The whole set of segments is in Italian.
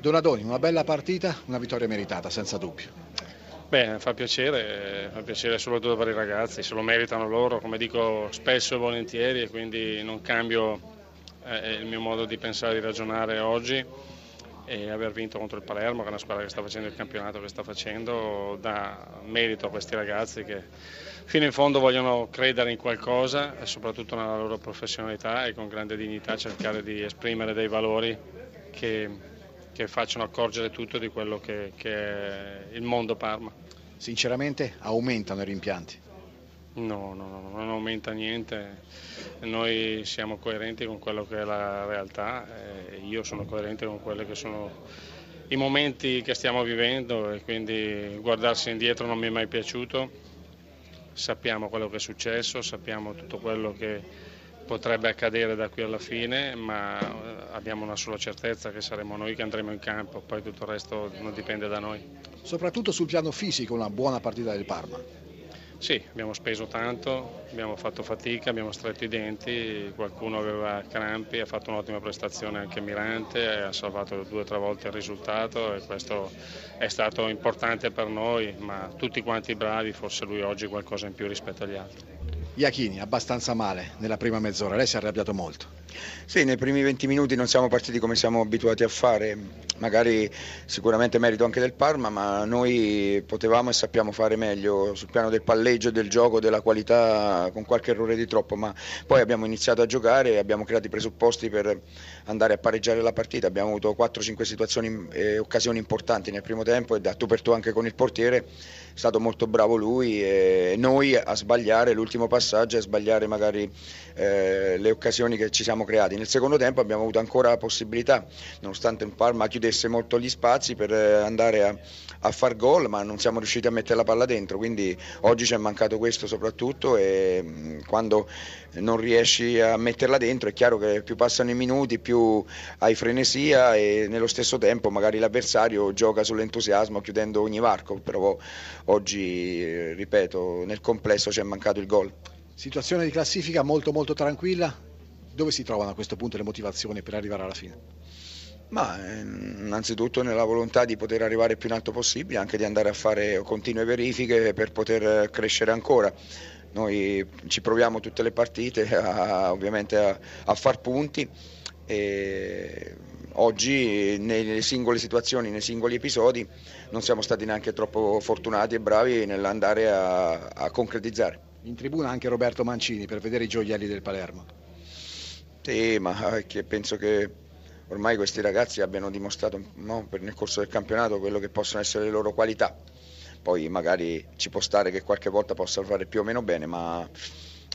Donadoni, una bella partita, una vittoria meritata, senza dubbio. Beh, fa piacere, fa piacere soprattutto per i ragazzi, se lo meritano loro, come dico spesso e volentieri, e quindi non cambio eh, il mio modo di pensare e di ragionare oggi e aver vinto contro il Palermo, che è una squadra che sta facendo il campionato che sta facendo, dà merito a questi ragazzi che fino in fondo vogliono credere in qualcosa e soprattutto nella loro professionalità e con grande dignità cercare di esprimere dei valori che che facciano accorgere tutto di quello che, che è il mondo Parma. Sinceramente aumentano i rimpianti? No, no, no, non aumenta niente, noi siamo coerenti con quello che è la realtà, io sono coerente con quelli che sono i momenti che stiamo vivendo e quindi guardarsi indietro non mi è mai piaciuto, sappiamo quello che è successo, sappiamo tutto quello che potrebbe accadere da qui alla fine, ma eh, abbiamo una sola certezza che saremo noi che andremo in campo, poi tutto il resto non dipende da noi. Soprattutto sul piano fisico una buona partita del Parma. Sì, abbiamo speso tanto, abbiamo fatto fatica, abbiamo stretto i denti, qualcuno aveva crampi, ha fatto un'ottima prestazione anche Mirante, ha salvato due o tre volte il risultato e questo è stato importante per noi, ma tutti quanti bravi, forse lui oggi qualcosa in più rispetto agli altri. Iachini abbastanza male nella prima mezz'ora, lei si è arrabbiato molto. Sì, nei primi 20 minuti non siamo partiti come siamo abituati a fare, magari sicuramente merito anche del Parma, ma noi potevamo e sappiamo fare meglio sul piano del palleggio, del gioco, della qualità, con qualche errore di troppo, ma poi abbiamo iniziato a giocare e abbiamo creato i presupposti per andare a pareggiare la partita, abbiamo avuto 4-5 situazioni e eh, occasioni importanti nel primo tempo e da tu per tu anche con il portiere, è stato molto bravo lui e noi a sbagliare l'ultimo passaggio e a sbagliare magari eh, le occasioni che ci siamo creati. Nel secondo tempo abbiamo avuto ancora possibilità, nonostante il Parma chiudesse molto gli spazi per eh, andare a, a far gol, ma non siamo riusciti a mettere la palla dentro, quindi oggi ci è mancato questo soprattutto e mm, quando non riesci a metterla dentro è chiaro che più passano i minuti, più hai frenesia e nello stesso tempo magari l'avversario gioca sull'entusiasmo chiudendo ogni varco, però oggi, eh, ripeto, nel complesso ci è mancato il gol. Situazione di classifica molto molto tranquilla, dove si trovano a questo punto le motivazioni per arrivare alla fine? Ma eh, innanzitutto nella volontà di poter arrivare più in alto possibile, anche di andare a fare continue verifiche per poter crescere ancora. Noi ci proviamo tutte le partite a, ovviamente a, a far punti e oggi nelle singole situazioni, nei singoli episodi non siamo stati neanche troppo fortunati e bravi nell'andare a, a concretizzare. In tribuna anche Roberto Mancini per vedere i gioielli del Palermo. Sì, ma che penso che ormai questi ragazzi abbiano dimostrato no, nel corso del campionato quello che possono essere le loro qualità. Poi magari ci può stare che qualche volta possa fare più o meno bene, ma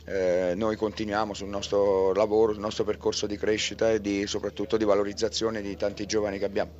eh, noi continuiamo sul nostro lavoro, sul nostro percorso di crescita e di, soprattutto di valorizzazione di tanti giovani che abbiamo.